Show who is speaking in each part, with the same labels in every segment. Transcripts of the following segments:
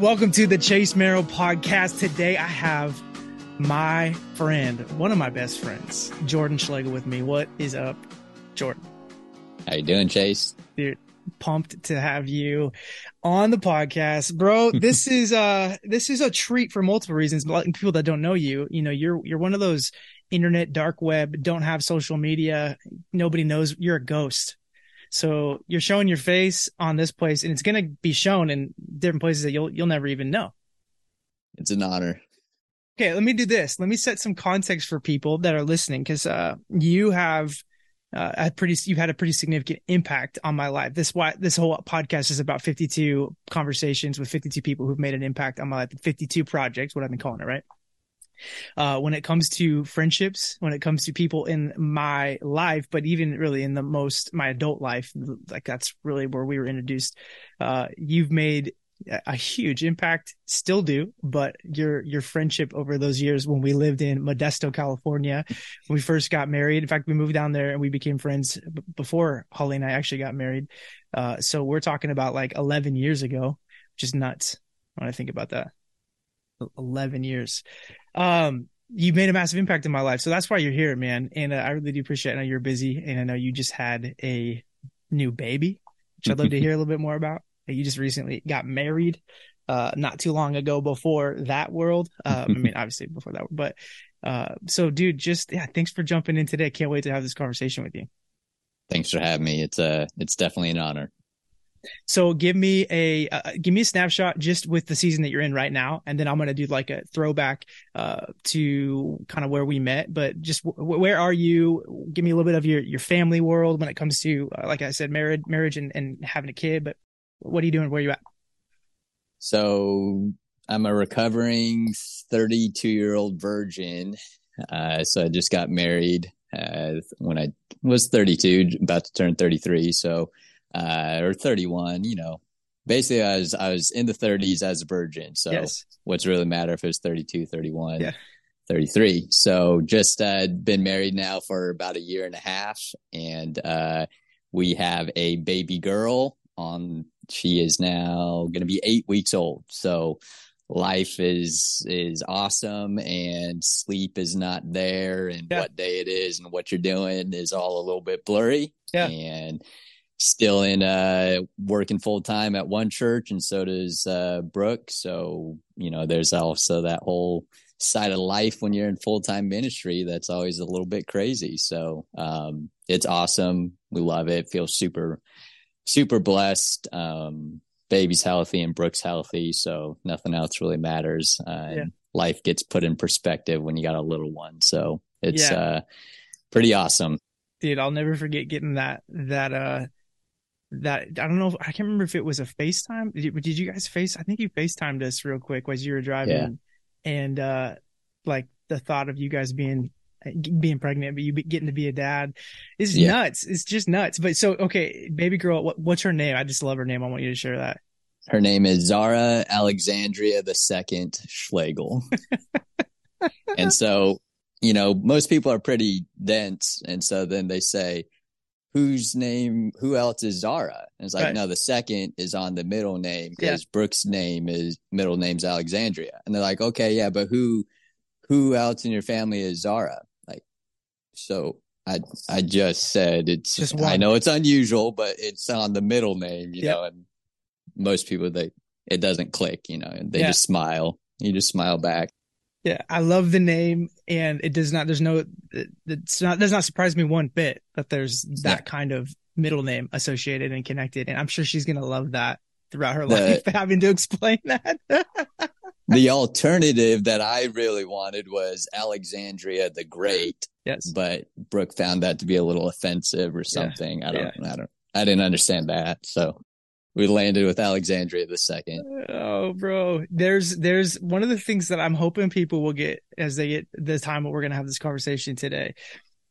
Speaker 1: Welcome to the Chase Merrell podcast. Today I have my friend, one of my best friends, Jordan Schlegel with me. What is up, Jordan?
Speaker 2: How you doing, Chase?
Speaker 1: Dude, pumped to have you on the podcast. Bro, this is uh this is a treat for multiple reasons. But like people that don't know you, you know, you're you're one of those internet dark web, don't have social media, nobody knows you're a ghost. So you're showing your face on this place and it's going to be shown in different places that you'll you'll never even know.
Speaker 2: It's an honor.
Speaker 1: Okay, let me do this. Let me set some context for people that are listening cuz uh you have uh, a pretty you've had a pretty significant impact on my life. This why this whole podcast is about 52 conversations with 52 people who've made an impact on my life. 52 projects, what I've been calling it, right? Uh, when it comes to friendships, when it comes to people in my life, but even really in the most my adult life, like that's really where we were introduced. Uh, you've made a huge impact, still do, but your your friendship over those years when we lived in Modesto, California, we first got married. In fact, we moved down there and we became friends b- before Holly and I actually got married. Uh, so we're talking about like 11 years ago, which is nuts when I think about that. 11 years. Um, you've made a massive impact in my life. So that's why you're here, man. And uh, I really do appreciate it. I know you're busy and I know you just had a new baby, which I'd love to hear a little bit more about. You just recently got married, uh, not too long ago before that world. Uh, I mean, obviously before that, but, uh, so dude, just, yeah, thanks for jumping in today. Can't wait to have this conversation with you.
Speaker 2: Thanks for having me. It's uh it's definitely an honor.
Speaker 1: So give me a uh, give me a snapshot just with the season that you're in right now, and then I'm gonna do like a throwback uh, to kind of where we met. But just w- where are you? Give me a little bit of your your family world when it comes to uh, like I said, marriage, marriage, and, and having a kid. But what are you doing? Where are you at?
Speaker 2: So I'm a recovering 32 year old virgin. Uh, so I just got married uh, when I was 32, about to turn 33. So uh, or 31, you know, basically I was, I was in the 30s as a virgin. So
Speaker 1: Yes.
Speaker 2: what's really matter if it was 32, 31,
Speaker 1: Yeah.
Speaker 2: 33. So just uh, been married now for about a year and a half. And uh, we have a baby girl on, she is now going to be eight weeks old. So life is is awesome and sleep is not there and
Speaker 1: Yeah.
Speaker 2: what day it is and what you're doing is all a little bit blurry
Speaker 1: Yeah.
Speaker 2: and still in uh working full time at one church and so does uh brooke. So you know there's also that whole side of life when you're in full-time ministry that's always a little bit crazy. So um it's awesome. We love it. Feel super super blessed. Um baby's healthy and brooke's healthy so nothing else really matters. Uh,
Speaker 1: Yeah.
Speaker 2: and life gets put in perspective when you got a little one. So it's
Speaker 1: Yeah.
Speaker 2: uh pretty awesome.
Speaker 1: Dude i'll never forget getting that that uh that i don't know if, i can't remember if it was a facetime did you, did you guys face i think you facetimed us real quick as you were driving
Speaker 2: Yeah.
Speaker 1: and uh like the thought of you guys being being pregnant but you be, getting to be a dad is
Speaker 2: Yeah.
Speaker 1: nuts it's just nuts but so okay baby girl what, what's her name i just love her name i want you to share that
Speaker 2: Her name is Zara Alexandria the Second Schlegel. and so, you know, most people are pretty dense. And so then they say, whose name, who else is Zara? And it's like,
Speaker 1: Right.
Speaker 2: no, the second is on the middle name
Speaker 1: Yeah.
Speaker 2: because Brooke's name is middle name's Alexandria. And they're like, okay, yeah, but who, who else in your family is Zara? Like, so I, I just said it's
Speaker 1: Just
Speaker 2: I know it's unusual, but it's on the middle name, you know, and most people they it doesn't click, you know, and they
Speaker 1: Yeah.
Speaker 2: just smile. You just smile back.
Speaker 1: Yeah i love the name and it does not there's no it's not does not surprise me one bit that there's that
Speaker 2: Yeah.
Speaker 1: kind of middle name associated and connected and i'm sure she's gonna love that throughout her
Speaker 2: The-
Speaker 1: life having to explain that
Speaker 2: the alternative that I really wanted was Alexandria the Great,
Speaker 1: yes
Speaker 2: but Brooke found that to be a little offensive or something. I don't I don't I didn't understand that. So we landed with Alexandria the second.
Speaker 1: Oh, bro. There's there's one of the things that I'm hoping people will get as they get the time that we're gonna have this conversation today.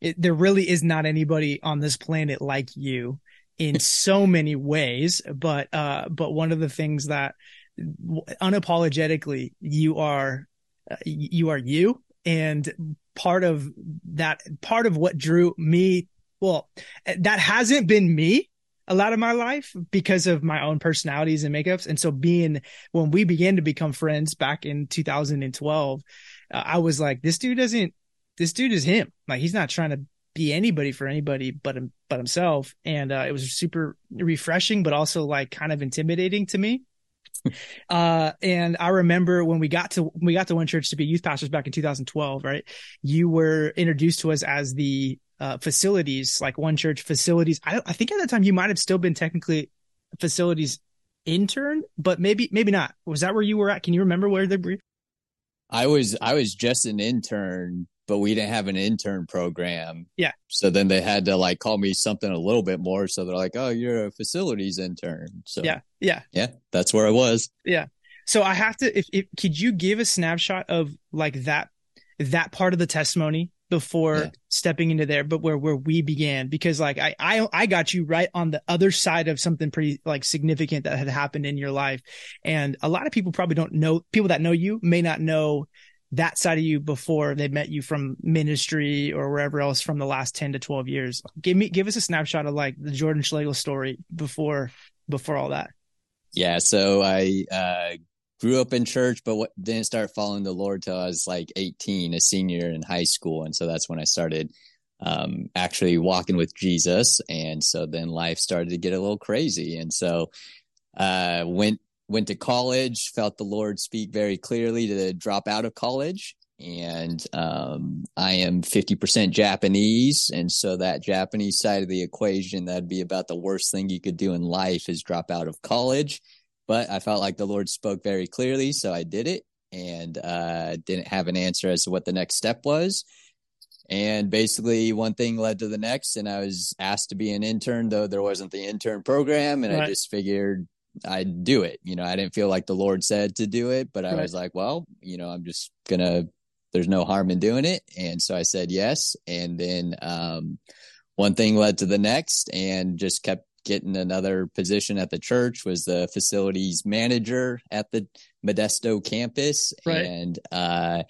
Speaker 1: It, there really is not anybody on this planet like you in so many ways, but uh, but one of the things that unapologetically you are uh, you are you, and part of that part of what drew me well that hasn't been me a lot of my life because of my own personalities and makeups. And so being when we began to become friends back in 2012, uh, I was like, this dude doesn't, this dude is him. Like he's not trying to be anybody for anybody but him, but himself. And uh, it was super refreshing, but also like kind of intimidating to me. uh, and I remember when we got to we got to one church to be youth pastors back in 2012, right? You were introduced to us as the uh, facilities, like one church facilities. I, I think at that time you might have still been technically facilities intern, but maybe maybe not. Was that where you were at? Can you remember where they were?
Speaker 2: I was I was just an intern, but we didn't have an intern program.
Speaker 1: Yeah.
Speaker 2: So then they had to like call me something a little bit more. So they're like, "Oh, you're a facilities intern." So
Speaker 1: yeah, yeah,
Speaker 2: yeah, that's where I was.
Speaker 1: Yeah. So I have to. If, if could you give a snapshot of like that that part of the testimony before yeah. stepping into there, but where where we began because like I I I got you right on the other side of something pretty like significant that had happened in your life, and a lot of people probably don't know people that know you may not know that side of you before they met you from ministry or wherever else from the last 10 to 12 years. Give me give us a snapshot of like the jordan schlegel story before before all that.
Speaker 2: Yeah so i uh grew up in church, but what, didn't start following the Lord till I was like 18, a senior in high school. And so that's when I started um, actually walking with Jesus. And so then life started to get a little crazy. And so uh, went went to college, felt the Lord speak very clearly to drop out of college. And um, I am 50% Japanese. And so that Japanese side of the equation, that'd be about the worst thing you could do in life is drop out of college but I felt like the Lord spoke very clearly, so I did it and uh, didn't have an answer as to what the next step was. And basically, one thing led to the next, and I was asked to be an intern, though there wasn't the intern program, and right. I just figured I'd do it. You know, I didn't feel like the Lord said to do it, but I right. was like, well, you know, I'm just gonna. There's no harm in doing it, and so I said yes. And then um, one thing led to the next, and just kept getting another position at the church was the facilities manager at the modesto campus. Right. and uh,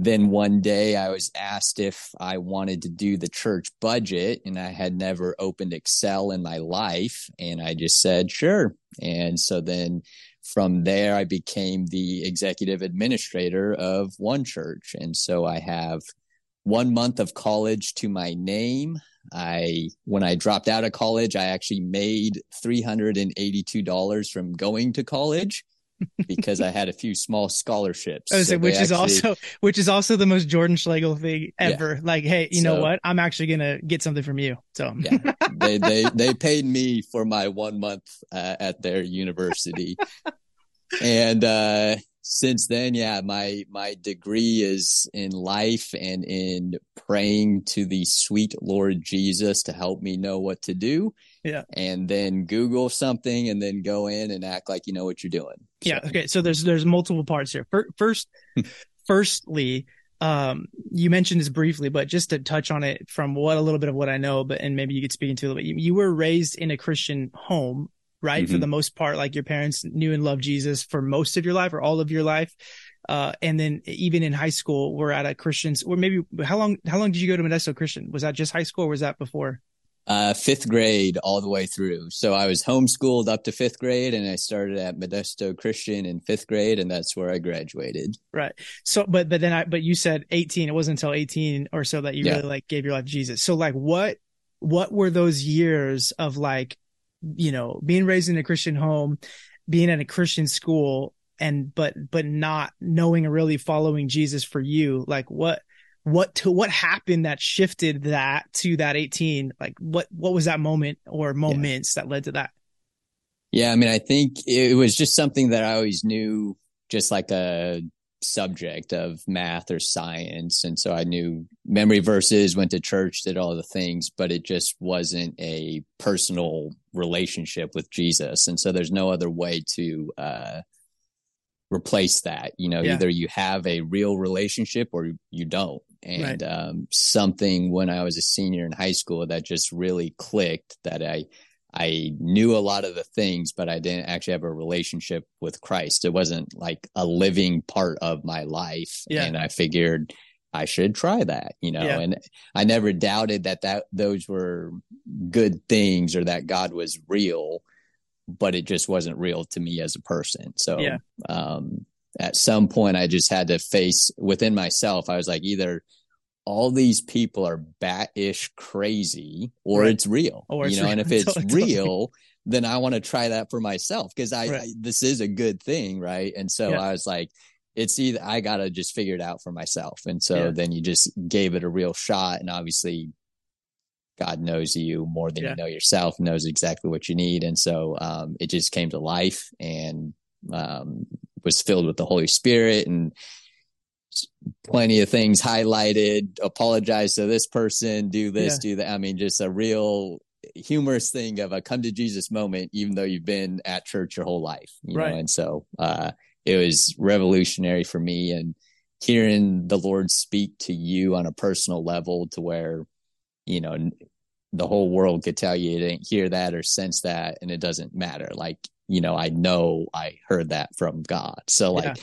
Speaker 2: then one day i was asked if i wanted to do the church budget and i had never opened excel in my life and i just said sure. And so then from there i became the executive administrator of one church. And so i have one month of college to my name I when I dropped out of college, I actually made three hundred and eighty-two dollars from going to college because I had a few small scholarships.
Speaker 1: So which is actually, also which is also the most Jordan Schlegel thing ever. Yeah. Like, hey, you so, know what? I'm actually gonna get something from you. So
Speaker 2: yeah, they they they paid me for my one month uh, at their university, and uh, since then, yeah, my my degree is in life and in praying to the sweet Lord Jesus to help me know what to do.
Speaker 1: Yeah.
Speaker 2: And then Google something and then go in and act like you know what you're doing.
Speaker 1: Yeah. Okay. So there's there's multiple parts here. First, firstly, um, you mentioned this briefly, but just to touch on it from what a little bit of what I know, but and maybe you could speak into a little bit. You, you were raised in a Christian home right? Mm-hmm. For the most part, like your parents knew and loved Jesus for most of your life or all of your life. Uh, and then even in high school, we're at a Christian's or maybe how long, how long did you go to Modesto Christian? Was that just high school or was that before?
Speaker 2: Uh, fifth grade all the way through. So I was homeschooled up to fifth grade and I started at Modesto Christian in fifth grade and that's where I graduated.
Speaker 1: Right. So, but, but then I, but you said 18, it wasn't until 18 or so that you yeah. really like gave your life to Jesus. So like what, what were those years of like you know, being raised in a Christian home, being at a Christian school and but but not knowing or really following Jesus for you, like what what to what happened that shifted that to that 18? Like what what was that moment or moments yeah. that led to that?
Speaker 2: Yeah, I mean, I think it was just something that I always knew just like a subject of math or science. And so I knew memory verses, went to church, did all the things, but it just wasn't a personal relationship with Jesus. And so there's no other way to uh, replace that. You know, yeah. either you have a real relationship or you don't. And right. um, something when I was a senior in high school that just really clicked that I I knew a lot of the things, but I didn't actually have a relationship with Christ. It wasn't like a living part of my life.
Speaker 1: Yeah.
Speaker 2: And I figured I should try that, you know,
Speaker 1: Yeah.
Speaker 2: and I never doubted that that those were good things or that God was real, but it just wasn't real to me as a person. So,
Speaker 1: Yeah.
Speaker 2: um, at some point I just had to face within myself. I was like, either all these people are bat-ish crazy or
Speaker 1: Right.
Speaker 2: it's real,
Speaker 1: Or it's
Speaker 2: you know,
Speaker 1: real.
Speaker 2: and if it's
Speaker 1: Totally.
Speaker 2: real, then I want to try that for myself because I,
Speaker 1: Right.
Speaker 2: I this is a good thing, right? And so
Speaker 1: Yeah.
Speaker 2: I was like, it's either I gotta just figure it out for myself. And so
Speaker 1: Yeah.
Speaker 2: then you just gave it a real shot, and obviously, God knows you more than
Speaker 1: Yeah.
Speaker 2: you know yourself, knows exactly what you need, and so um, it just came to life and um, was filled with the Holy Spirit and plenty of things highlighted. Apologize to this person, do this,
Speaker 1: Yeah.
Speaker 2: do that. I mean, just a real humorous thing of a come to Jesus moment, even though you've been at church your whole life, you
Speaker 1: Right.
Speaker 2: know. And so uh, it was revolutionary for me, and hearing the Lord speak to you on a personal level, to where you know the whole world could tell you you didn't hear that or sense that, and it doesn't matter. Like you know, I know I heard that from God. So like.
Speaker 1: Yeah.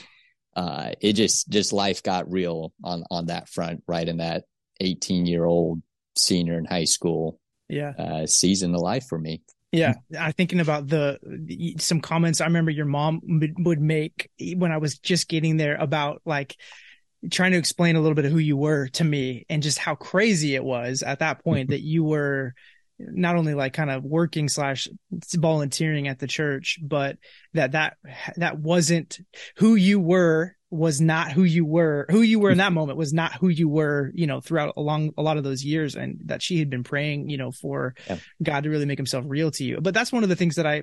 Speaker 2: Uh, it just just life got real on on that front right in that 18 year old senior in high school
Speaker 1: Yeah.
Speaker 2: uh season of life for me
Speaker 1: Yeah, mm-hmm. I'm thinking about the, some comments I remember your mom would, would make when I was just getting there about like trying to explain a little bit of who you were to me and just how crazy it was at that point mm-hmm. that you were not only like kind of working slash volunteering at the church, but that that that wasn't who you were was not who you were who you were in that moment was not who you were you know throughout along a lot of those years and that she had been praying you know for
Speaker 2: Yeah.
Speaker 1: god to really make himself real to you but that's one of the things that i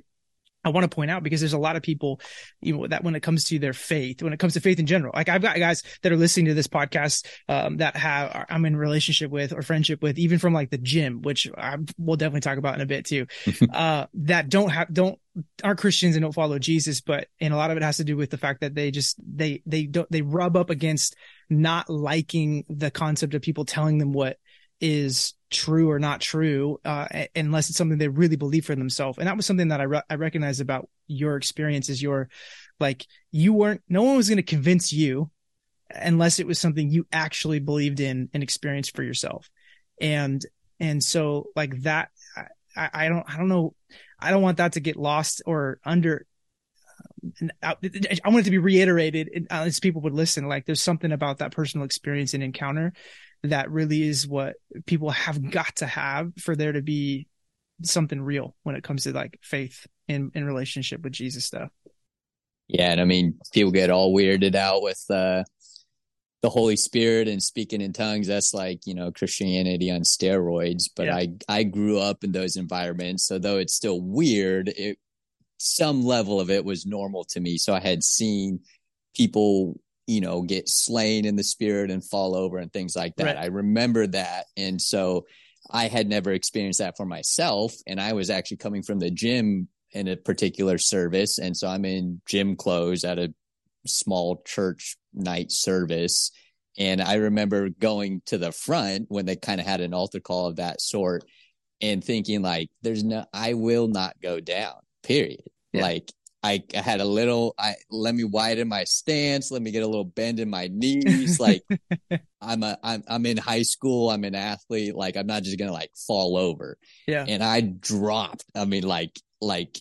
Speaker 1: I want to point out because there's a lot of people, you know, that when it comes to their faith, when it comes to faith in general, like I've got guys that are listening to this podcast, um, that have, I'm in relationship with or friendship with, even from like the gym, which I will definitely talk about in a bit too, uh, that don't have, don't, aren't Christians and don't follow Jesus, but, and a lot of it has to do with the fact that they just, they, they don't, they rub up against not liking the concept of people telling them what is true or not true, uh, unless it's something they really believe for themselves. And that was something that I, re- I recognize about your experience is your, like, you weren't, no one was going to convince you unless it was something you actually believed in and experienced for yourself. And, and so like that, I, I don't, I don't know. I don't want that to get lost or under, I want it to be reiterated uh, as people would listen. Like there's something about that personal experience and encounter that really is what people have got to have for there to be something real when it comes to like faith in in relationship with Jesus stuff.
Speaker 2: yeah and i mean people get all weirded out with uh the holy spirit and speaking in tongues that's like you know christianity on steroids but
Speaker 1: Yeah.
Speaker 2: i i grew up in those environments so though it's still weird it some level of it was normal to me so i had seen people you know get slain in the spirit and fall over and things like that.
Speaker 1: Right.
Speaker 2: i remember that. And so i had never experienced that for myself. And i was actually coming from the gym in a particular service. And so i'm in gym clothes at a small church night service. And i remember going to the front when they kind of had an altar call of that sort and thinking like there's no i will not go down period.
Speaker 1: Yeah.
Speaker 2: like I, I had a little i let me widen my stance let me get a little bend in my knees like i'm a I'm, I'm in high school i'm an athlete like i'm not just gonna like fall over
Speaker 1: Yeah.
Speaker 2: and i dropped i mean like like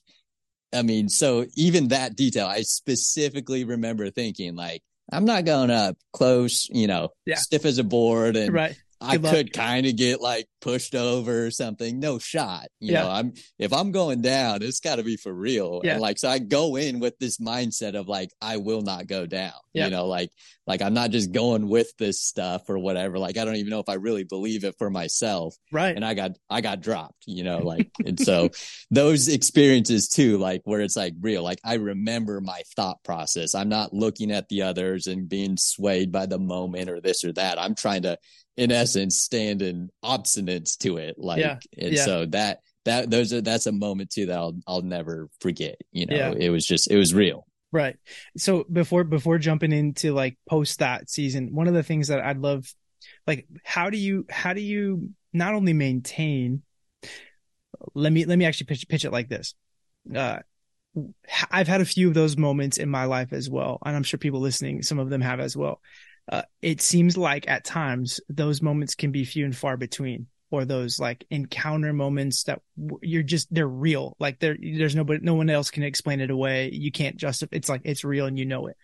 Speaker 2: i mean so even that detail i specifically remember thinking like i'm not going up close you know
Speaker 1: Yeah.
Speaker 2: stiff as a board and
Speaker 1: Right.
Speaker 2: I
Speaker 1: Good
Speaker 2: could kind of get like pushed over or something. No shot. You
Speaker 1: Yeah.
Speaker 2: know, I'm if I'm going down, it's got to be for real.
Speaker 1: Yeah.
Speaker 2: And like so I go in with this mindset of like I will not go down.
Speaker 1: Yeah.
Speaker 2: You know, like like I'm not just going with this stuff or whatever. Like I don't even know if I really believe it for myself.
Speaker 1: Right.
Speaker 2: And I got I got dropped, you know, like and so those experiences too, like where it's like real. Like I remember my thought process. I'm not looking at the others and being swayed by the moment or this or that. I'm trying to in essence stand in obstinance to it like
Speaker 1: Yeah,
Speaker 2: and
Speaker 1: yeah.
Speaker 2: so that that those are that's a moment too that I'll I'll never forget you know
Speaker 1: Yeah.
Speaker 2: it was just it was real
Speaker 1: Right. So before before jumping into like post that season, one of the things that I'd love like how do you how do you not only maintain let me let me actually pitch pitch it like this. Uh I've had a few of those moments in my life as well, and I'm sure people listening, some of them have as well. Uh, it seems like at times those moments can be few and far between or those like encounter moments that you're just they're real. Like there there's nobody no one else can explain it away. You can't justify it's like it's real and you know it.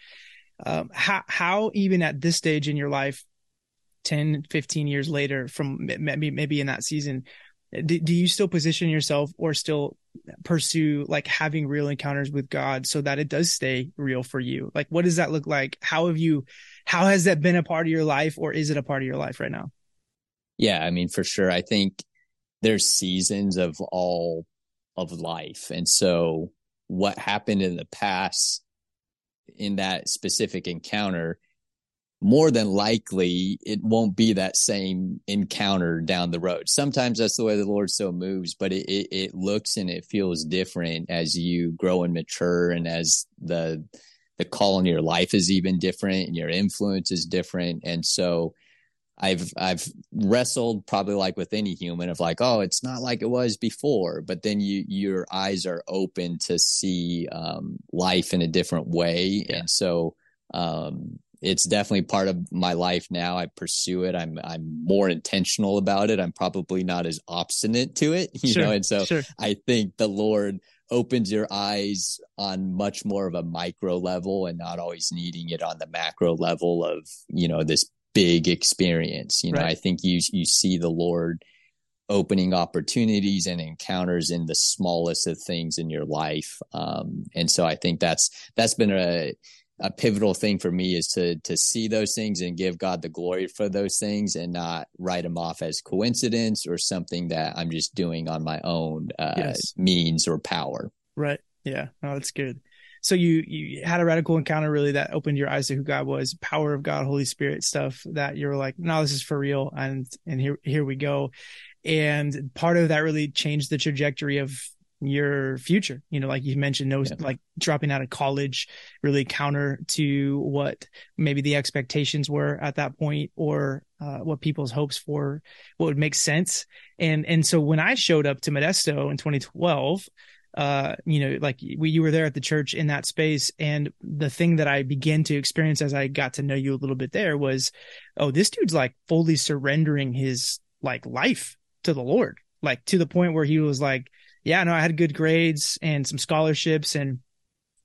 Speaker 1: Um how how even at this stage in your life 10 15 years later from maybe maybe in that season do, do you still position yourself or still pursue like having real encounters with god so that it does stay real for you? Like what does that look like? How have you how has that been a part of your life or is it a part of your life right now
Speaker 2: yeah, I mean, for sure. I think there's seasons of all of life. And so what happened in the past in that specific encounter, more than likely it won't be that same encounter down the road. Sometimes that's the way the Lord so moves, but it, it, it looks and it feels different as you grow and mature and as the the call in your life is even different and your influence is different. And so I've I've wrestled probably like with any human of like, oh, it's not like it was before, but then you your eyes are open to see um, life in a different way, yeah. and so um, it's definitely part of my life now. I pursue it. I'm I'm more intentional about it. I'm probably not as obstinate to it, you sure, know. And so sure. I think the Lord opens your eyes on much more of a micro level and not always needing it on the macro level of you know this big experience. You know, right. I think you you see the Lord opening opportunities and encounters in the smallest of things in your life. Um, and so I think that's that's been a a pivotal thing for me is to to see those things and give God the glory for those things and not write them off as coincidence or something that I'm just doing on my own uh, yes. means or power.
Speaker 1: Right. Yeah. Oh, that's good so you you had a radical encounter really that opened your eyes to who God was, power of God, Holy Spirit stuff that you're like, no, this is for real, and and here here we go, and part of that really changed the trajectory of your future you know like you mentioned no yeah. like dropping out of college really counter to what maybe the expectations were at that point or uh, what people's hopes for what would make sense and and so when i showed up to modesto in 2012 uh, you know, like we, you were there at the church in that space. And the thing that I began to experience as I got to know you a little bit there was, oh, this dude's like fully surrendering his like life to the Lord, like to the point where he was like, yeah, no, I had good grades and some scholarships and,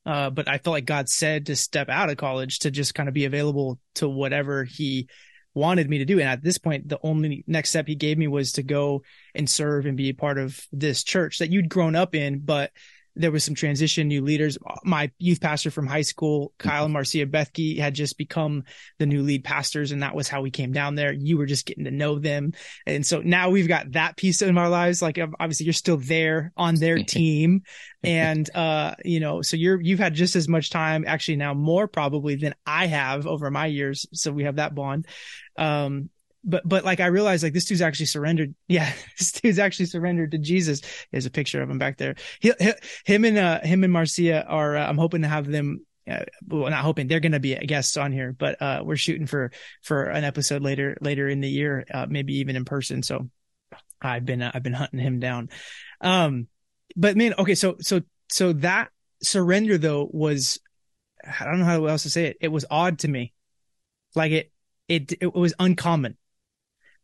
Speaker 1: uh, but I felt like God said to step out of college to just kind of be available to whatever he wanted me to do. And at this point, the only next step he gave me was to go and serve and be a part of this church that you'd grown up in, but there was some transition, new leaders. My youth pastor from high school, Kyle and Marcia Bethke, had just become the new lead pastors, and that was how we came down there. You were just getting to know them, and so now we've got that piece in our lives. Like obviously, you're still there on their team, and uh, you know, so you're you've had just as much time, actually now more probably than I have over my years. So we have that bond. Um, but but like I realized like this dude's actually surrendered. Yeah, this dude's actually surrendered to Jesus. There's a picture of him back there. He, he, him and uh him and Marcia are. Uh, I'm hoping to have them. Uh, well, not hoping they're going to be guests on here, but uh, we're shooting for for an episode later later in the year, uh, maybe even in person. So I've been uh, I've been hunting him down. Um, but man, okay, so so so that surrender though was I don't know how else to say it. It was odd to me, like it it it was uncommon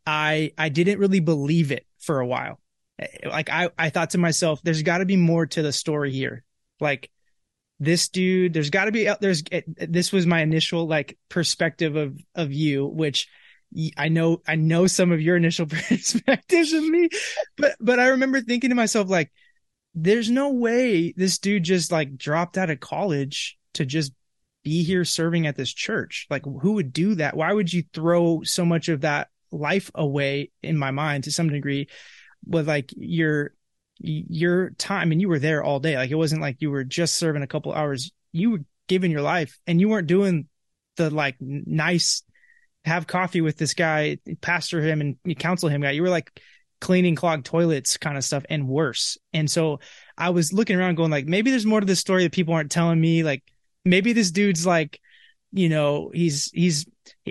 Speaker 1: I I didn't really believe it for a while. Eh, like I I thought to myself, there's got to be more to the story here. Like this dude, there's got to be uh, there's eh, eh, this was my initial like perspective of of you, which I know I know some of your initial perspectives of me, but but I remember thinking to myself like, there's no way this dude just like dropped out of college to just be here serving at this church. Like, who would do that? Why would you throw so much of that life away in my mind to some degree with like your your time. And you were there all day. Like it wasn't like you were just serving a couple hours. You were giving your life and you weren't doing the like nice have coffee with this guy pastor him and counsel him guy. You were like cleaning clogged toilets kind of stuff and worse. And so i was looking around going like maybe there's more to this story that people aren't telling me. Like maybe this dude's like you know he's he's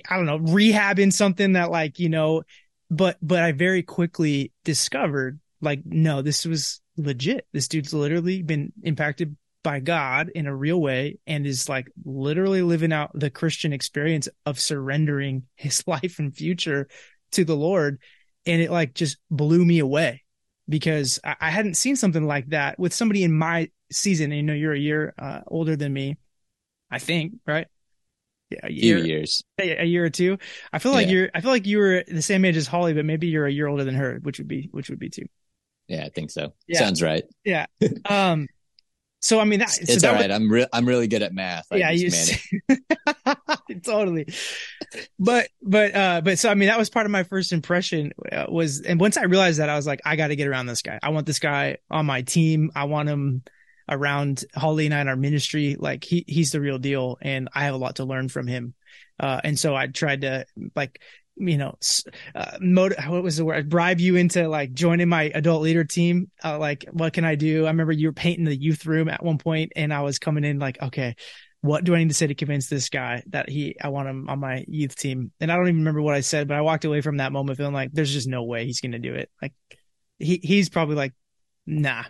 Speaker 1: I don't know, rehabbing something that like, you know, but, but I very quickly discovered like, no, this was legit. This dude's literally been impacted by God in a real way and is like literally living out the Christian experience of surrendering his life and future to the Lord. And it like just blew me away because I, hadn't seen something like that with somebody in my season. And, You know, you're a year uh, older than me, I think, right?
Speaker 2: Yeah, a year, years,
Speaker 1: a, a, year or two. I feel like yeah. you're. I feel like you were the same age as Holly, but maybe you're a year older than her, which would be which would be two.
Speaker 2: Yeah, I think so. Yeah. Sounds right.
Speaker 1: Yeah. Um. So I mean, that,
Speaker 2: it's
Speaker 1: so
Speaker 2: all right. I'm re- I'm really good at math. I
Speaker 1: yeah, you totally. But but uh but so I mean that was part of my first impression uh, was and once I realized that I was like I got to get around this guy. I want this guy on my team. I want him around Holly and I in our ministry. Like he he's the real deal, and I have a lot to learn from him. Uh, and so I tried to like you know, uh, what was the word? Bribe you into like joining my adult leader team. Uh, like, what can I do? I remember you were painting the youth room at one point, and I was coming in like, okay, what do I need to say to convince this guy that he I want him on my youth team? And I don't even remember what I said, but I walked away from that moment feeling like there's just no way he's to do it. Like, he he's probably like, nah.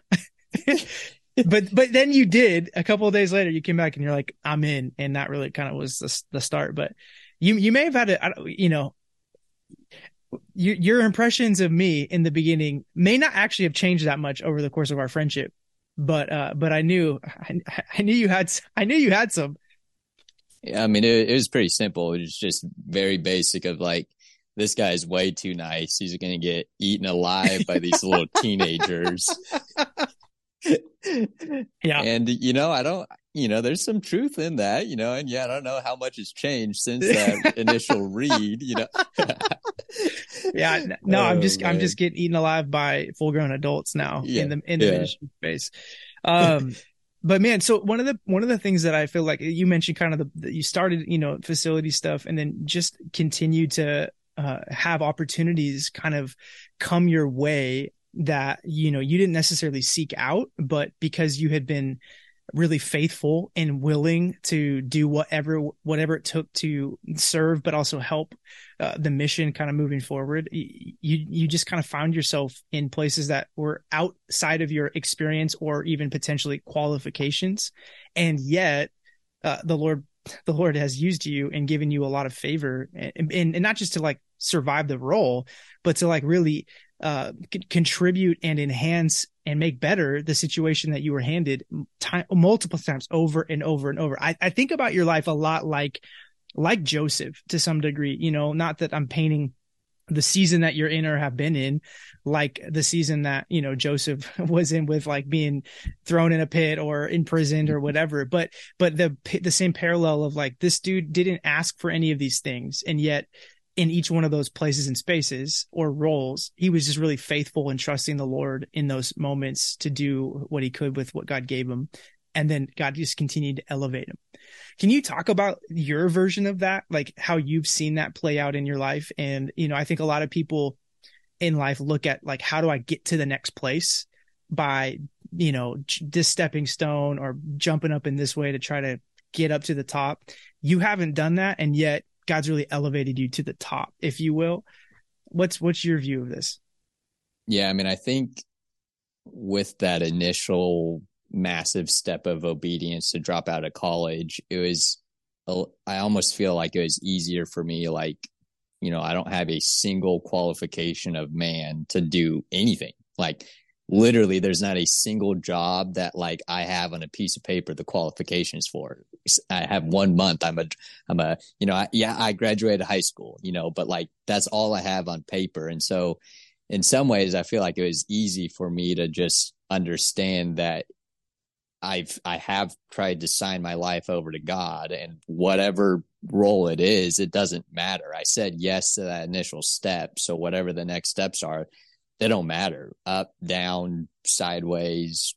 Speaker 1: but but then you did a couple of days later. You came back and you're like, I'm in, and that really kind of was the, the start. But you you may have had a you know your, your impressions of me in the beginning may not actually have changed that much over the course of our friendship, but uh, but I knew I, I knew you had I knew you had some.
Speaker 2: Yeah, I mean it, it was pretty simple. It was just very basic of like this guy's way too nice. He's going to get eaten alive by these little teenagers.
Speaker 1: yeah.
Speaker 2: And you know, I don't you know, there's some truth in that, you know, and yeah, I don't know how much has changed since that initial read, you know.
Speaker 1: yeah, no, oh, I'm just man. I'm just getting eaten alive by full grown adults now yeah. in the in the yeah. ministry space. Um but man, so one of the one of the things that I feel like you mentioned kind of the you started, you know, facility stuff and then just continue to uh, have opportunities kind of come your way that you know you didn't necessarily seek out but because you had been really faithful and willing to do whatever whatever it took to serve but also help uh, the mission kind of moving forward you you just kind of found yourself in places that were outside of your experience or even potentially qualifications. And yet uh, the lord the lord has used you and given you a lot of favor and, and, and not just to like survive the role but to like really uh, c- contribute and enhance and make better the situation that you were handed time, multiple times over and over and over. I, I think about your life a lot like, like Joseph to some degree, you know, not that I'm painting the season that you're in or have been in, like the season that, you know, Joseph was in with like being thrown in a pit or imprisoned or whatever. But, but the, the same parallel of like this dude didn't ask for any of these things. And yet in each one of those places and spaces or roles, he was just really faithful and trusting the Lord in those moments to do what he could with what God gave him. And then God just continued to elevate him. Can you talk about your version of that? Like how you've seen that play out in your life? And, you know, I think a lot of people in life look at like, how do I get to the next place by, you know, this stepping stone or jumping up in this way to try to get up to the top. You haven't done that. And yet God's really elevated you to the top, if you will. What's what's your view of this?
Speaker 2: Yeah, I mean, I think with that initial massive step of obedience to drop out of college, it was I almost feel like it was easier for me like you know, I don't have a single qualification of man to do anything. Like literally there's not a single job that like I have on a piece of paper the qualifications for. I have one month. I'm a, I'm a, you know, I, yeah, I graduated high school, you know, but like that's all I have on paper. And so in some ways, I feel like it was easy for me to just understand that I've, I have tried to sign my life over to God and whatever role it is, it doesn't matter. I said yes to that initial step. So whatever the next steps are, they don't matter up, down, sideways.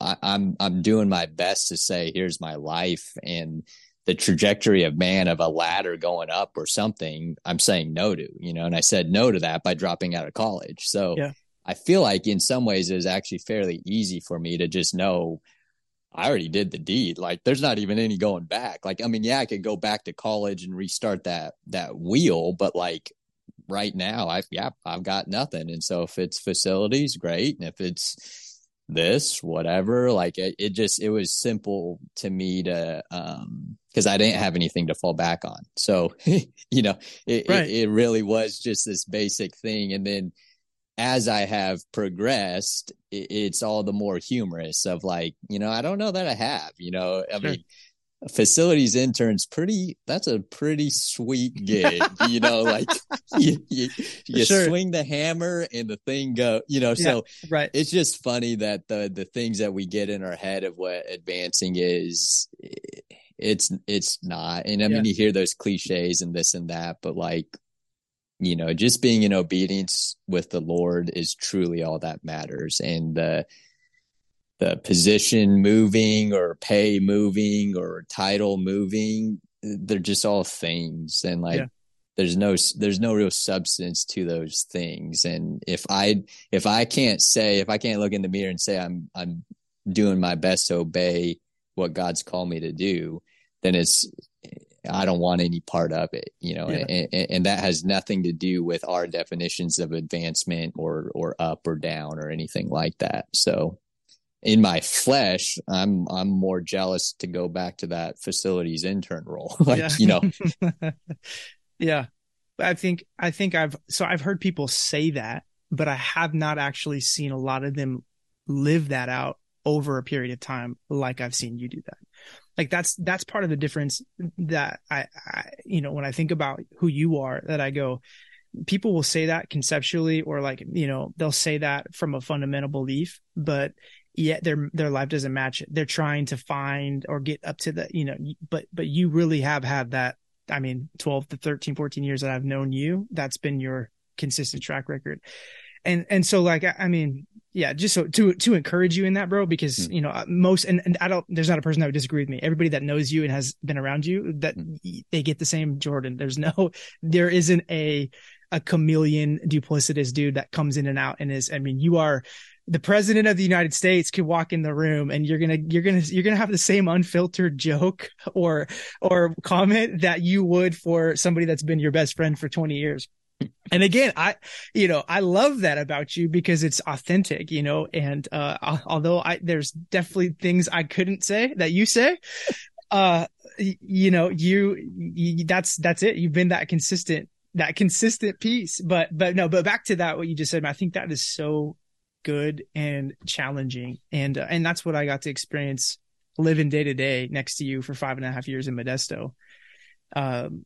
Speaker 2: I, I'm I'm doing my best to say here's my life and the trajectory of man of a ladder going up or something. I'm saying no to you know, and I said no to that by dropping out of college. So yeah. I feel like in some ways it was actually fairly easy for me to just know I already did the deed. Like there's not even any going back. Like I mean, yeah, I could go back to college and restart that that wheel, but like right now, I've yeah, I've got nothing. And so if it's facilities, great. And if it's this, whatever. Like it, it just, it was simple to me to, um, cause I didn't have anything to fall back on. So, you know, it, right. it, it really was just this basic thing. And then as I have progressed, it, it's all the more humorous of like, you know, I don't know that I have, you know, I sure. mean, facilities interns pretty that's a pretty sweet gig you know like you, you, you sure. swing the hammer and the thing go you know yeah, so
Speaker 1: right
Speaker 2: it's just funny that the the things that we get in our head of what advancing is it's it's not and i mean yeah. you hear those cliches and this and that but like you know just being in obedience with the lord is truly all that matters and uh the position moving or pay moving or title moving they're just all things and like yeah. there's no there's no real substance to those things and if i if i can't say if i can't look in the mirror and say i'm i'm doing my best to obey what god's called me to do then it's I don't want any part of it, you know, yeah. and, and, and, that has nothing to do with our definitions of advancement or, or up or down or anything like that. So in my flesh, I'm I'm more jealous to go back to that facilities intern role. like, yeah. you know.
Speaker 1: yeah. I think I think I've so I've heard people say that, but I have not actually seen a lot of them live that out over a period of time like I've seen you do that. Like that's that's part of the difference that I, I you know when I think about who you are that I go people will say that conceptually or like you know they'll say that from a fundamental belief but yet their their life doesn't match it. They're trying to find or get up to the, you know, but but you really have had that. I mean, 12 to 13, 14 years that I've known you, that's been your consistent track record. And and so like I, I mean, yeah, just so to to encourage you in that, bro, because mm. you know uh, most and, and I don't. There's not a person that would disagree with me. Everybody that knows you and has been around you, that mm. they get the same Jordan. There's no, there isn't a a chameleon duplicitous dude that comes in and out and is. I mean, you are the president of the United States could walk in the room and you're gonna you're gonna you're gonna have the same unfiltered joke or or comment that you would for somebody that's been your best friend for 20 years. And again, I, you know, I love that about you because it's authentic, you know, and, uh, although I, there's definitely things I couldn't say that you say, uh, you know, you, you, that's, that's it. You've been that consistent, that consistent piece. But, but no, but back to that, what you just said, I think that is so good and challenging. And, uh, and that's what I got to experience living day to day next to you for five and a half years in Modesto. Um,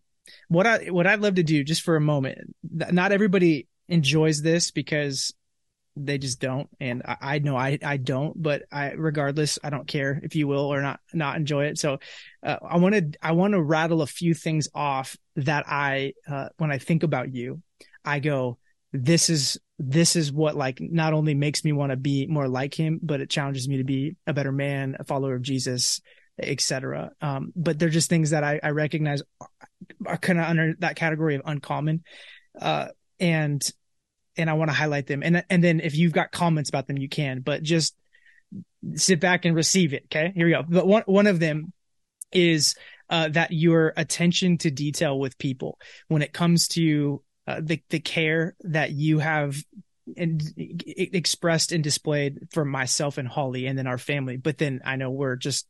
Speaker 1: what I, what I'd love to do just for a moment, not everybody enjoys this because they just don't. And I, I know I, I don't, but I, regardless, I don't care if you will or not, not enjoy it. So, uh, I want to, I want to rattle a few things off that I, uh, when I think about you, I go, this is this is what like not only makes me want to be more like him, but it challenges me to be a better man, a follower of Jesus, etc. Um, but they're just things that I, I recognize are, kind of under that category of uncommon, uh, and and I want to highlight them. And and then if you've got comments about them, you can. But just sit back and receive it. Okay, here we go. But one one of them is uh, that your attention to detail with people when it comes to uh, the the care that you have and expressed and displayed for myself and Holly and then our family. But then I know we're just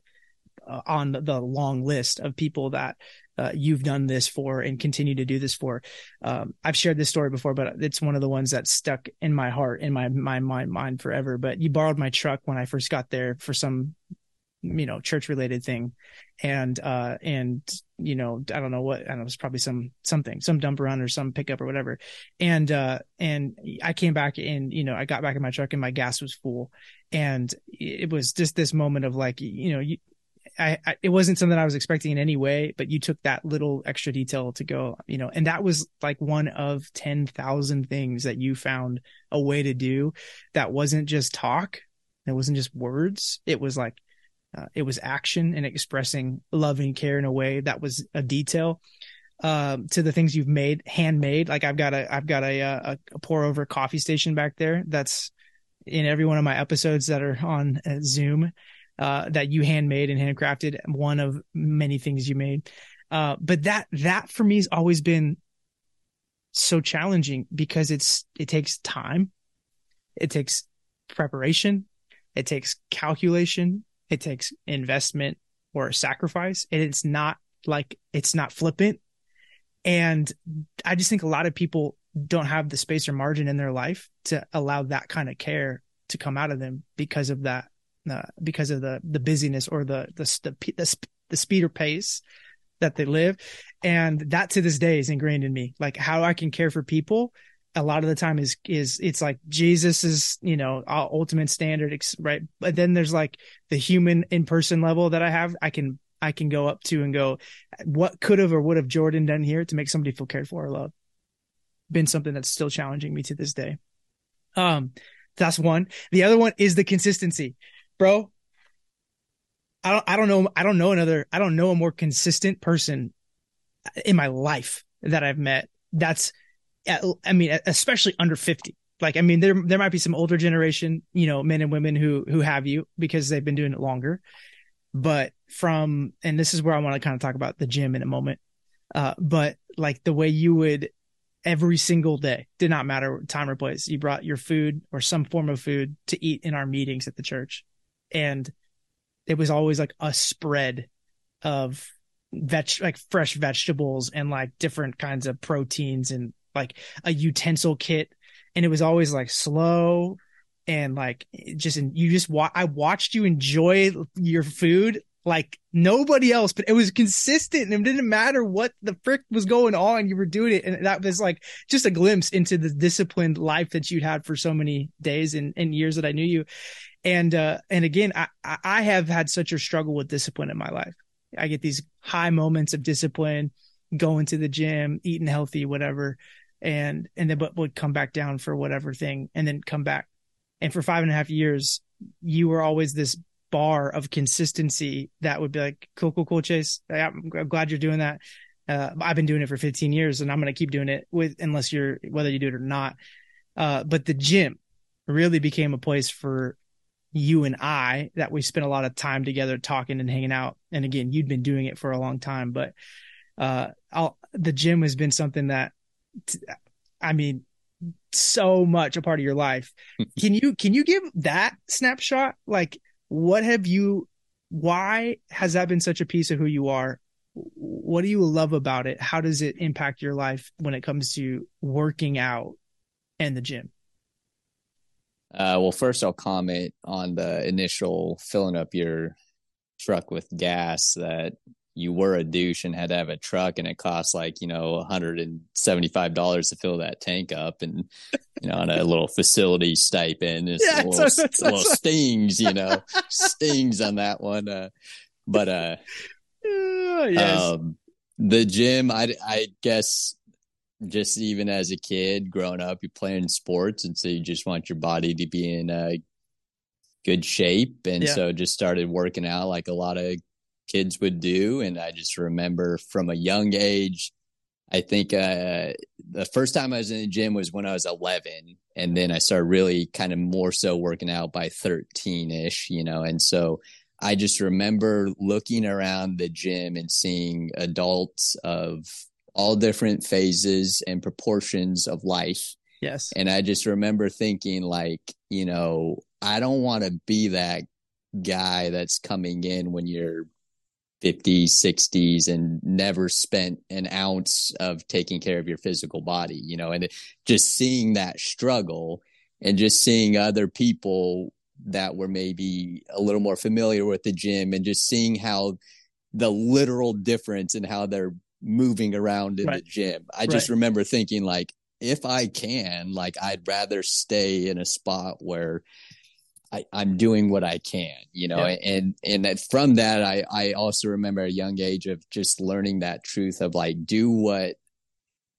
Speaker 1: uh, on the long list of people that uh, you've done this for and continue to do this for. Um, I've shared this story before, but it's one of the ones that stuck in my heart, in my my mind, mind forever. But you borrowed my truck when I first got there for some you know church related thing and uh and you know i don't know what i don't know it was probably some something some dump run or some pickup or whatever and uh and i came back and you know i got back in my truck and my gas was full and it was just this moment of like you know you I, I, it wasn't something I was expecting in any way, but you took that little extra detail to go, you know, and that was like one of 10,000 things that you found a way to do that wasn't just talk. It wasn't just words. It was like uh, it was action and expressing love and care in a way that was a detail um, to the things you've made handmade. Like I've got a, I've got a, a, a, pour over coffee station back there. That's in every one of my episodes that are on uh, Zoom, uh, that you handmade and handcrafted. One of many things you made. Uh, but that, that for me has always been so challenging because it's, it takes time. It takes preparation It takes calculation. It takes investment or sacrifice. And it's not like it's not flippant. And I just think a lot of people don't have the space or margin in their life to allow that kind of care to come out of them because of that, uh, because of the the busyness or the the the, the, the speed or pace that they live. And that to this day is ingrained in me. Like how I can care for people a lot of the time is is it's like Jesus is you know ultimate standard right? But then there's like the human in person level that I have I can I can go up to and go what could have or would have Jordan done here to make somebody feel cared for or loved? Been something that's still challenging me to this day. Um that's one. The other one is the consistency. Bro I don't I don't know I don't know another I don't know a more consistent person in my life that I've met. That's I mean, especially under 50. Like, I mean, there, there might be some older generation, you know, men and women who, who have you because they've been doing it longer. But from, and this is where I want to kind of talk about the gym in a moment. Uh, but like the way you would every single day, did not matter time or place, you brought your food or some form of food to eat in our meetings at the church. And it was always like a spread of veg, like fresh vegetables and like different kinds of proteins and like a utensil kit and it was always like slow and like just you just wa- I watched you enjoy your food like nobody else, but it was consistent and it didn't matter what the frick was going on. You were doing it. And that was like just a glimpse into the disciplined life that you'd had for so many days and, and years that I knew you. And, uh, and again, I, I have had such a struggle with discipline in my life. I get these high moments of discipline, going to the gym, eating healthy, whatever and and then but would come back down for whatever thing and then come back. And for five and a half years you were always this bar of consistency that would be like cool cool cool chase. I'm, glad you're doing that. Uh, i've been doing it for 15 years and i'm going to keep doing it with unless you're whether you do it or not. Uh, but the gym really became a place for you and i that we spent a lot of time together talking and hanging out. And again you'd been doing it for a long time but uh, I'll, the gym has been something that I mean, so much a part of your life. can you can you give that snapshot? Like, what have you? Why has that been such a piece of who you are? What do you love about it? How does it impact your life when it comes to working out and the gym?
Speaker 2: Uh, well, first I'll comment on the initial filling up your truck with gas that you were a douche and had to have a truck and it cost like you know $175 to fill that tank up and you know on a little facility stipend it's yeah, a little, so, so, little stings you know stings on that one uh, but uh yes. um, the gym i i guess just even as a kid growing up you're playing sports and so you just want your body to be in a good shape and yeah. so just started working out like a lot of kids would do. And I just remember from a young age, I think uh, the first time I was in the gym was when I was 11. And then I started really kind of more so working out by 13 ish, you know. And so I just remember looking around the gym and seeing adults of all different phases and proportions of life.
Speaker 1: Yes.
Speaker 2: And I just remember thinking, like, you know, I don't want to be that guy that's coming in when you're 50s, 60s, and never spent an ounce of taking care of your physical body, you know, and just seeing that struggle and just seeing other people that were maybe a little more familiar with the gym and just seeing how the literal difference in how they're moving around in right. the gym. I just right. remember thinking like if I can, like I'd rather stay in a spot where I, am doing what I can, you know, yeah. and and that from that I I also remember a young age of just learning that truth of like do what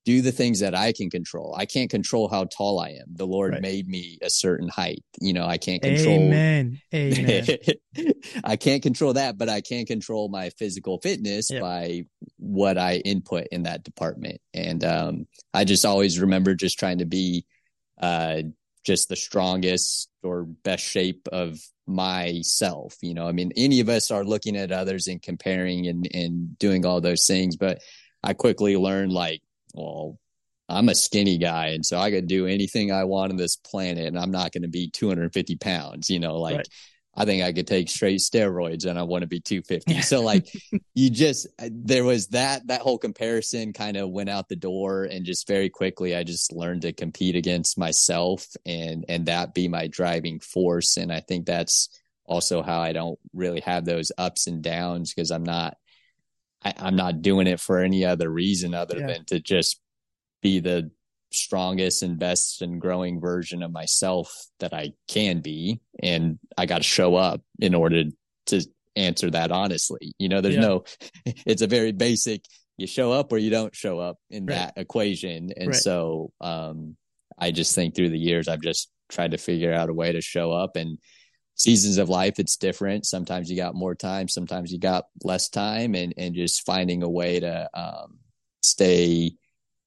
Speaker 2: do the things that I can control. I can't control how tall I am. The Lord right. made me a certain height. You know, I can't control
Speaker 1: Amen. Amen.
Speaker 2: I can't control that, but I can control my physical fitness yep. by what I input in that department. And um I just always remember just trying to be uh just the strongest or best shape of myself. You know, I mean, any of us are looking at others and comparing and, and doing all those things, but I quickly learned like, well, I'm a skinny guy, and so I could do anything I want on this planet, and I'm not going to be 250 pounds. You know, like right. I think I could take straight steroids, and I want to be 250. so like, you just uh, there was that that whole comparison kind of went out the door, and just very quickly, I just learned to compete against myself, and and that be my driving force. And I think that's also how I don't really have those ups and downs because I'm not I, am not doing it for any other reason other yeah. than to just be the strongest and best and growing version of myself that I can be. And I got to show up in order to answer that honestly. You know, there's yeah. no, it's a very basic, you show up or you don't show up in right. that equation. And right. so, um, I just think through the years, I've just tried to figure out a way to show up and seasons of life it's different sometimes you got more time sometimes you got less time and and just finding a way to um, stay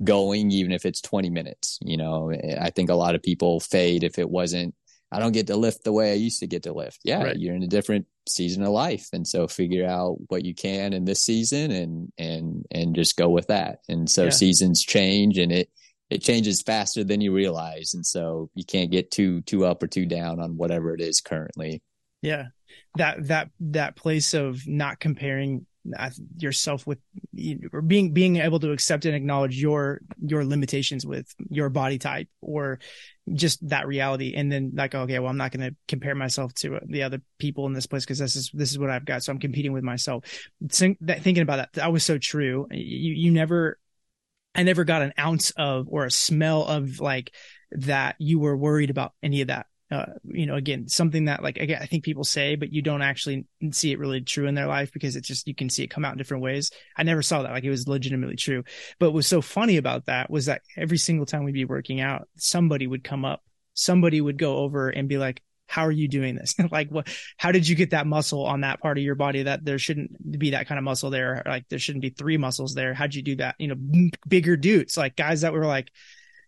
Speaker 2: going even if it's 20 minutes you know? I think a lot of people fade if it wasn't i don't get to lift the way i used to get to lift. Yeah right. you're in a different season of life and so figure out what you can in this season and and and just go with that. And so yeah. seasons change and it it changes faster than you realize and so you can't get too too up or too down on whatever it is currently.
Speaker 1: Yeah. That that that place of not comparing yourself with or being being able to accept and acknowledge your your limitations with your body type or just that reality. And then like okay well i'm not going to compare myself to the other people in this place because this is this is what i've got. So i'm competing with myself. Thinking about that that was so true. You you never I never got an ounce of or a smell of like that you were worried about any of that. Uh, you know, again, something that like again, I think people say, but you don't actually see it really true in their life because it's just you can see it come out in different ways. I never saw that like it was legitimately true. But what was so funny about that was that every single time we'd be working out, somebody would come up, somebody would go over and be like, how are you doing this? like what, how did you get that muscle on that part of your body that there shouldn't be that kind of muscle there? Like there shouldn't be three muscles there. How'd you do that? You know, bigger dudes, like guys that were like,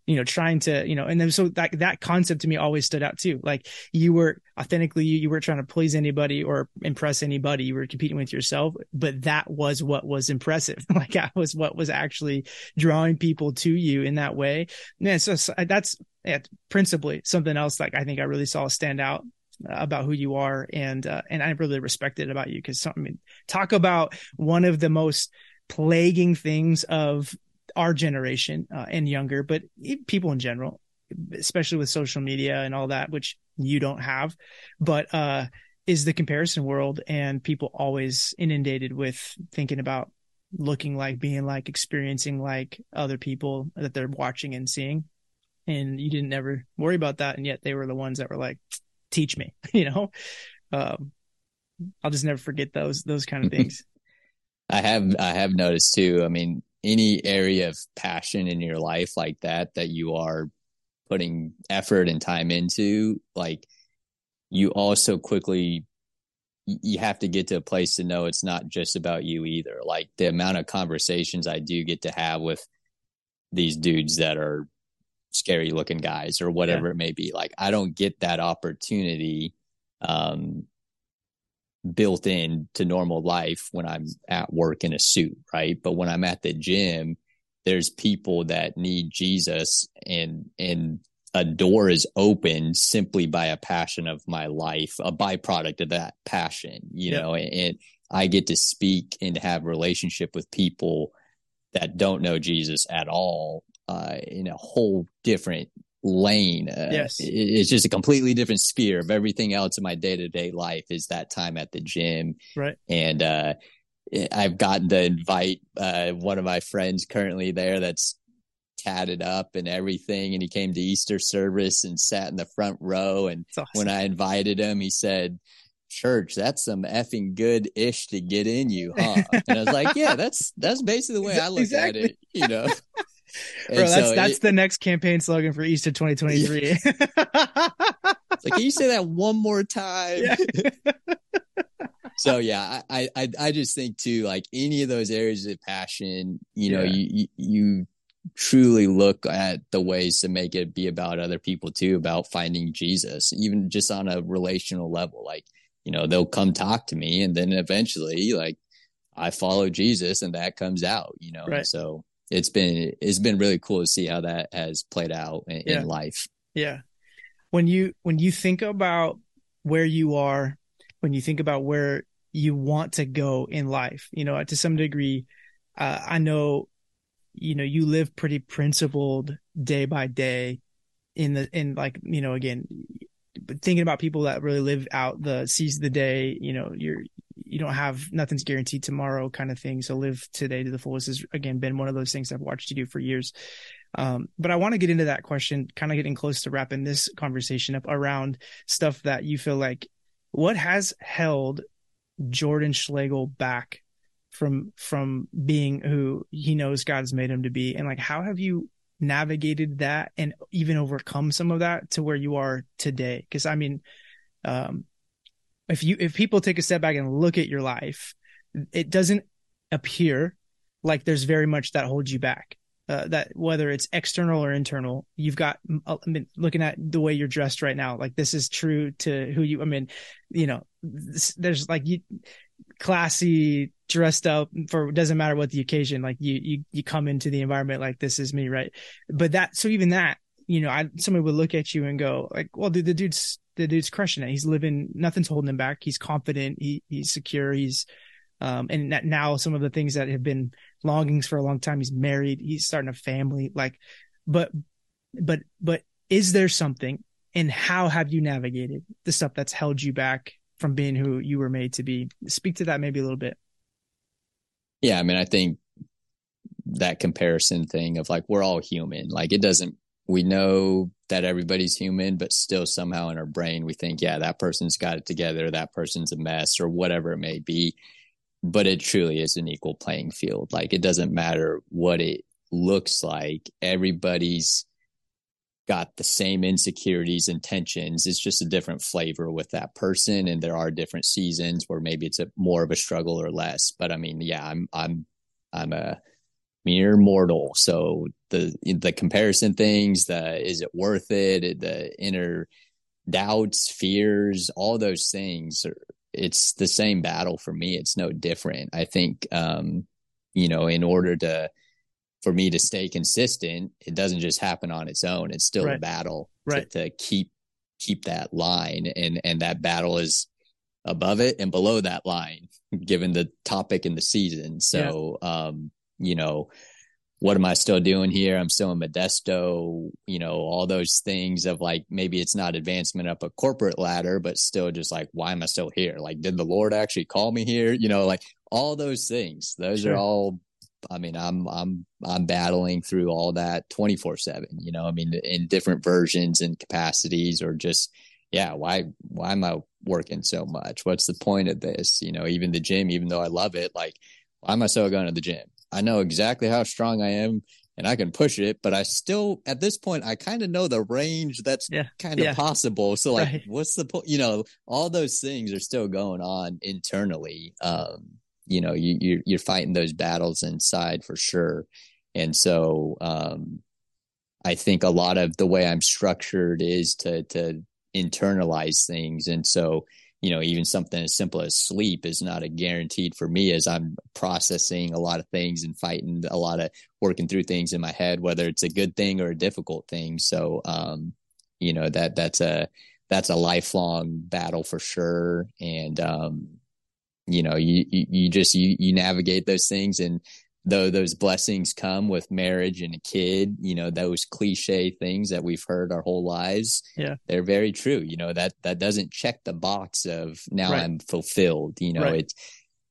Speaker 1: you know, trying to, you know, and then so that that concept to me always stood out too. Like you were authentically, you, you weren't trying to please anybody or impress anybody. You were competing with yourself, but that was what was impressive. like that was what was actually drawing people to you in that way. Yeah, so, so that's yeah, principally something else like I think I really saw stand out about who you are and uh, and I really respect it about you because I mean talk about one of the most plaguing things of our generation uh, and younger, but people in general, especially with social media and all that, which you don't have, but uh, is the comparison world and people always inundated with thinking about looking like, being like, experiencing like other people that they're watching and seeing. And you didn't ever worry about that. And yet they were the ones that were like, teach me, you know? Um, I'll just never forget those, those kind of things.
Speaker 2: I have, I have noticed too. I mean, any area of passion in your life like that that you are putting effort and time into like you also quickly you have to get to a place to know it's not just about you either like the amount of conversations i do get to have with these dudes that are scary looking guys or whatever yeah. it may be like i don't get that opportunity um built in to normal life when I'm at work in a suit, right? But when I'm at the gym, there's people that need Jesus and and a door is opened simply by a passion of my life, a byproduct of that passion, you yeah. know, and, and I get to speak and have relationship with people that don't know Jesus at all uh, in a whole different lane. Uh, yes. It's just a completely different sphere of everything else in my day to day life is that time at the gym.
Speaker 1: Right.
Speaker 2: And, uh, I've gotten to invite, uh, one of my friends currently there that's tatted up and everything. And he came to Easter service and sat in the front row. And awesome. when I invited him, he said, church that's some effing good ish to get in you huh and i was like yeah that's that's basically the way i look exactly. at it you know
Speaker 1: Bro, that's so that's it, the next campaign slogan for Easter 2023. Yeah.
Speaker 2: like, can you say that one more time? Yeah. so yeah, I, I I just think too, like any of those areas of passion, you know, yeah. you, you truly look at the ways to make it be about other people too, about finding Jesus, even just on a relational level. Like, you know, they'll come talk to me and then eventually like I follow Jesus and that comes out, you know. Right. So it's been it's been really cool to see how that has played out in, yeah. in life.
Speaker 1: Yeah. When you when you think about where you are, when you think about where you want to go in life, you know, to some degree, uh, I know, you know, you live pretty principled day by day in the in like you know again thinking about people that really live out the seize the day you know you're you don't have nothing's guaranteed tomorrow kind of thing. So live today to the fullest has again been one of those things i've watched you do for years. Um, but i want to get into that question kind of getting close to wrapping this conversation up around stuff that you feel like what has held jordan schlegel back from from being who he knows god's made him to be? And like how have you navigated that and even overcome some of that to where you are today. Because i mean um if you if people take a step back and look at your life it doesn't appear like there's very much that holds you back. Uh, that whether it's external or internal you've got uh, i mean looking at the way you're dressed right now like this is true to who you i mean you know this, there's like you classy dressed up for doesn't matter what the occasion like you you you come into the environment like this is me right? But that so even that you know I somebody would look at you and go like well dude the dude's the dude's crushing it. He's living nothing's holding him back. He's confident. He he's secure. He's um and that now some of the things that have been longings for a long time he's married. He's starting a family. Like but but but is there something and how have you navigated the stuff that's held you back from being who you were made to be. Speak to that maybe a little bit.
Speaker 2: Yeah, I mean, I think that comparison thing of like we're all human. Like it doesn't we know that everybody's human, but still somehow in our brain we think, yeah, that person's got it together, that person's a mess, or whatever it may be. But it truly is an equal playing field. Like it doesn't matter what it looks like. Everybody's got the same insecurities and tensions. It's just a different flavor with that person. And there are different seasons where maybe it's a more of a struggle or less. But I mean, yeah, I'm I'm I'm a mere mortal. So the the comparison things, the is it worth it, the inner doubts, fears, all those things are it's the same battle for me. It's no different. I think um, you know, in order to for me to stay consistent, it doesn't just happen on its own. It's still right. a battle
Speaker 1: right.
Speaker 2: to, to keep keep that line, and and that battle is above it and below that line, given the topic and the season. So, yeah. um, you know, what am I still doing here? I'm still in Modesto, you know, all those things of like maybe it's not advancement up a corporate ladder, but still just like, why am I still here? Like, did the Lord actually call me here? You know, like all those things. Those sure. are all I mean, I'm I'm I'm battling through all that 24 seven. You know, I mean, in different versions and capacities, or just yeah, why why am I working so much? What's the point of this? You know, even the gym, even though I love it, like why am I still going to the gym? I know exactly how strong I am and I can push it, but I still at this point I kind of know the range that's yeah. kind of yeah. possible. So like, right. what's the point? You know, all those things are still going on internally. Um, you know you you're, you're fighting those battles inside for sure. And so um i think a lot of the way i'm structured is to to internalize things. And so you know even something as simple as sleep is not a guaranteed for me as i'm processing a lot of things and fighting a lot of working through things in my head whether it's a good thing or a difficult thing. So um you know that that's a that's a lifelong battle for sure. And um you know you, you, you just you you navigate those things and though those blessings come with marriage and a kid you know those cliche things that we've heard our whole lives
Speaker 1: yeah
Speaker 2: they're very true you know that that doesn't check the box of now right. i'm fulfilled you know right. it's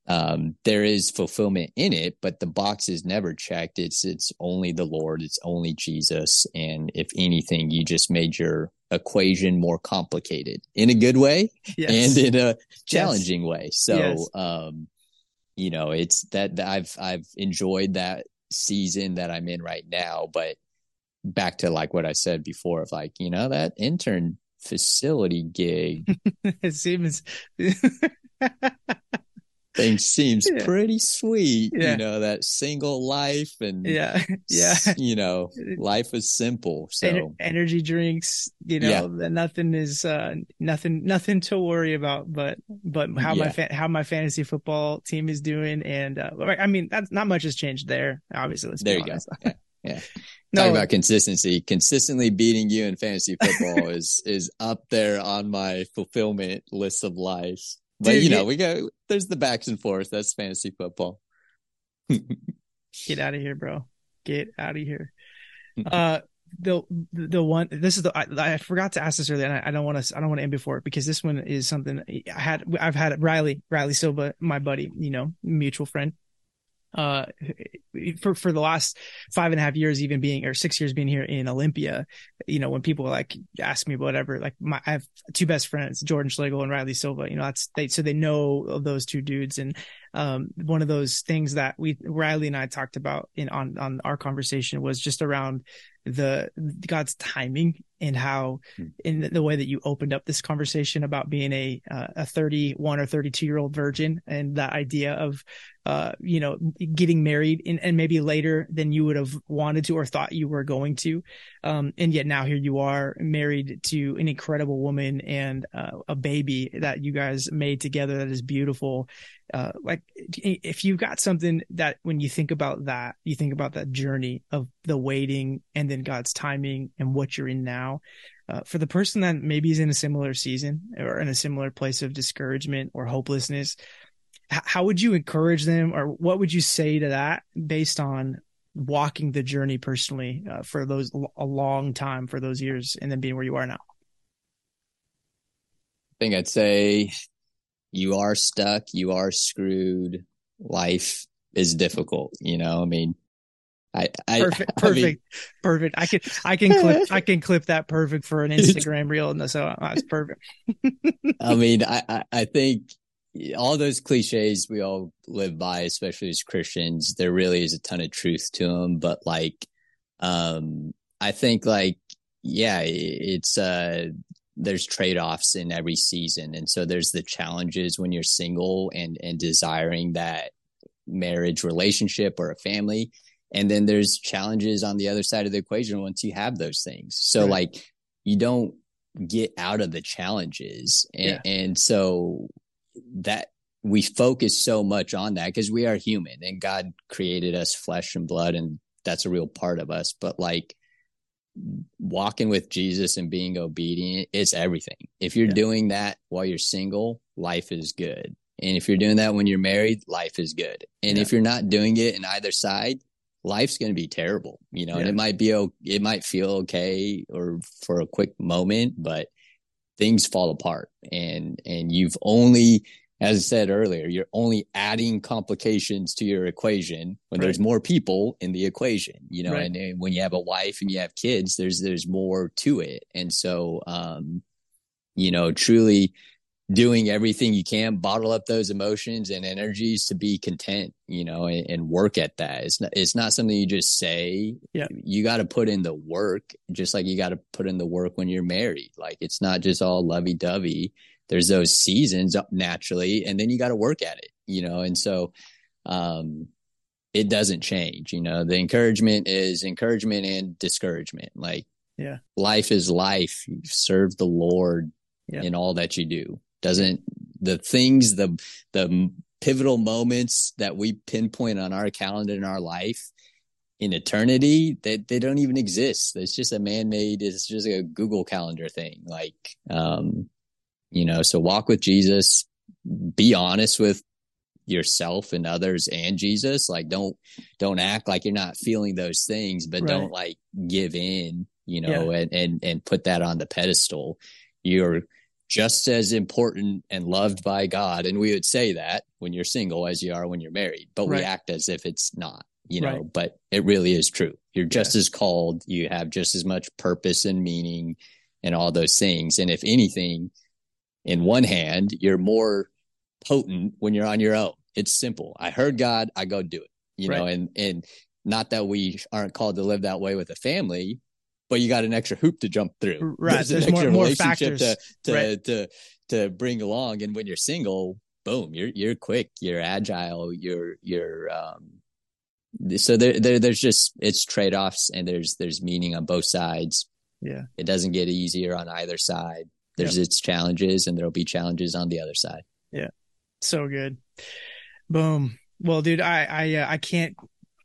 Speaker 2: um, there is fulfillment in it, but the box is never checked. It's it's only the Lord, it's only Jesus, and if anything, you just made your equation more complicated in a good way yes. and in a challenging yes. way. So, yes. um, you know, it's that, that I've I've enjoyed that season that I'm in right now, but back to like what I said before of like, you know, that intern facility gig.
Speaker 1: it seems
Speaker 2: things seems
Speaker 1: Yeah.
Speaker 2: pretty sweet.
Speaker 1: Yeah.
Speaker 2: You know, that single life and
Speaker 1: Yeah. Yeah.
Speaker 2: you know, life is simple. So
Speaker 1: Ener- energy drinks, you know,
Speaker 2: Yeah.
Speaker 1: nothing is uh nothing nothing to worry about but but how my fa- how my fantasy football team is doing and uh I mean that's not much has changed there obviously let's
Speaker 2: there you go.
Speaker 1: honest.
Speaker 2: Yeah. yeah.
Speaker 1: No,
Speaker 2: Talking about consistency, consistently beating you in fantasy football is is up there on my fulfillment list of life. But
Speaker 1: Dude,
Speaker 2: you know, we go there's the backs and forth. That's fantasy football.
Speaker 1: get out of here bro get out of here uh the the one this is the I, I forgot to ask this earlier and I, I don't want to I don't want to end before it because this one is something I had I've had Riley Riley Silva my buddy you know mutual friend uh for for the last five and a half years even being or six years being here in Olympia you know when people like ask me whatever like my I have two best friends Jordan Schlegel and Riley Silva you know that's they so they know of those two dudes. And um one of those things that we Riley and I talked about in on on our conversation was just around the God's timing and how
Speaker 2: Hmm.
Speaker 1: in the, way that you opened up this conversation about being a uh, a 31 or 32 year old virgin and that idea of uh you know getting married and, and maybe later than you would have wanted to or thought you were going to um and yet now here you are married to an incredible woman and uh, a baby that you guys made together that is beautiful uh like if you've got something that when you think about that you think about that journey of the waiting and then God's timing and what you're in now uh, for the person that maybe is in a similar season or in a similar place of discouragement or hopelessness h- how would you encourage them or what would you say to that based on walking the journey personally uh, for those a long time for those years and then being where you are now?
Speaker 2: I think I'd say you are stuck, you are screwed. Life is difficult, you know. I mean, I, I
Speaker 1: perfect
Speaker 2: I mean,
Speaker 1: perfect perfect i can i can clip i can clip that perfect for an instagram reel and so uh, that's perfect
Speaker 2: I mean, I, I, I think all those cliches we all live by, especially as Christians, there really is a ton of truth to them. But like, um, I think like, yeah, it's, uh, there's trade-offs in every season. And so there's the challenges when you're single and, and desiring that marriage relationship or a family. And then there's challenges on the other side of the equation once you have those things. So
Speaker 1: Right.
Speaker 2: like, you don't get out of the challenges. And,
Speaker 1: Yeah.
Speaker 2: and so that we focus so much on that because we are human and God created us flesh and blood and that's a real part of us. But like walking with Jesus and being obedient, it's everything. If you're
Speaker 1: Yeah.
Speaker 2: doing that while you're single, life is good. And if you're doing that when you're married, life is good. And
Speaker 1: Yeah.
Speaker 2: if you're not doing it in either side, life's going to be terrible, you know, and it might be, it might feel okay or for a quick moment, but things fall apart and, and you've only, as I said earlier, you're only adding complications to your equation when there's more people in the equation, you know,
Speaker 1: Right.
Speaker 2: and, and when you have a wife and you have kids, there's, there's more to it. And so, um, you know, truly doing everything you can, bottle up those emotions and energies to be content, you know, and, and work at that. It's not, it's not something you just say.
Speaker 1: Yeah.
Speaker 2: You got to put in the work, just like you got to put in the work when you're married. Like it's not just all lovey dovey. There's those seasons up naturally, and then you got to work at it, you know, and so, um, it doesn't change, you know, the encouragement is encouragement and discouragement. Like,
Speaker 1: Yeah.
Speaker 2: life is life. You serve the Lord
Speaker 1: Yeah.
Speaker 2: in all that you do. Doesn't the things, the, the pivotal moments that we pinpoint on our calendar in our life in eternity, they, they don't even exist. It's just a man made, it's just a Google calendar thing. Like, um, you know, so walk with Jesus, be honest with yourself and others and Jesus. Like, don't, don't act like you're not feeling those things, but
Speaker 1: Right.
Speaker 2: don't like give in, you know, and, and, and put that on the pedestal. You're just as important and loved by God. And we would say that when you're single as you are when you're married, but
Speaker 1: Right.
Speaker 2: we act as if it's not, you know,
Speaker 1: Right.
Speaker 2: but it really is true. You're just as called. You have just as much purpose and meaning and all those things. And if anything, in one hand, you're more potent when you're on your own. It's simple. I heard God, I go do it. You know, and and not that we aren't called to live that way with a family, but you got an extra hoop to jump through.
Speaker 1: Right.
Speaker 2: an
Speaker 1: There's more-
Speaker 2: extra
Speaker 1: more
Speaker 2: relationship
Speaker 1: factors.
Speaker 2: to to,
Speaker 1: Right.
Speaker 2: to to bring along. And when you're single, boom, you're you're quick, you're agile, you're you're um so there, there there's just it's trade-offs and there's there's meaning on both sides.
Speaker 1: Yeah.
Speaker 2: It doesn't get easier on either side. There's yep. its challenges and there'll be challenges on the other side.
Speaker 1: Yeah. So good. Boom. Well, dude, I I uh, I can't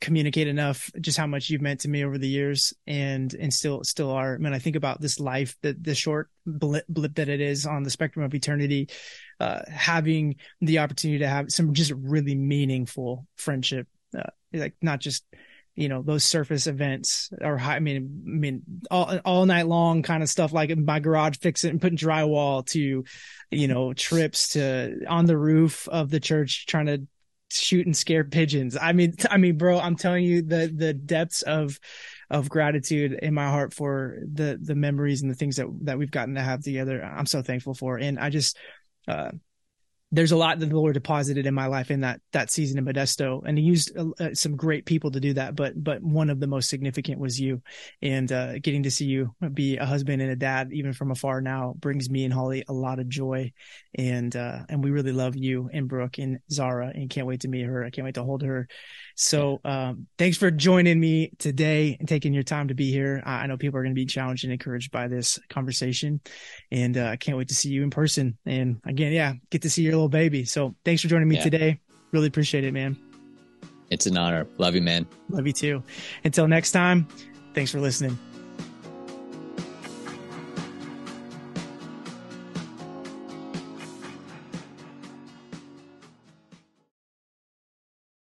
Speaker 1: communicate enough just how much you've meant to me over the years and and still still are. I mean, I think about this life, that the short blip, blip that it is on the spectrum of eternity, uh, having the opportunity to have some just really meaningful friendship, uh, like not just you know those surface events or high, I mean I mean all all night long kind of stuff like my garage fixing and putting drywall to you know trips to on the roof of the church trying to shoot and scare pigeons. I mean, I mean, bro, I'm telling you the the depths of of gratitude in my heart for the the memories and the things that that we've gotten to have together. I'm so thankful for, and I just uh, there's a lot that the Lord deposited in my life in that that season in Modesto, and He used uh, uh, some great people to do that. But but one of the most significant was you, and uh, getting to see you be a husband and a dad, even from afar now, brings me and Holly a lot of joy, and uh, and we really love you and Brooke and Zara, and can't wait to meet her. I can't wait to hold her. So um, thanks for joining me today and taking your time to be here. I, I know people are going to be challenged and encouraged by this conversation, and uh, I can't wait to see you in person. And again, yeah, get to see your little baby. So thanks for joining me yeah. today. Really appreciate it, man.
Speaker 2: It's an honor. Love you, man.
Speaker 1: Love you too. Until next time, thanks for listening.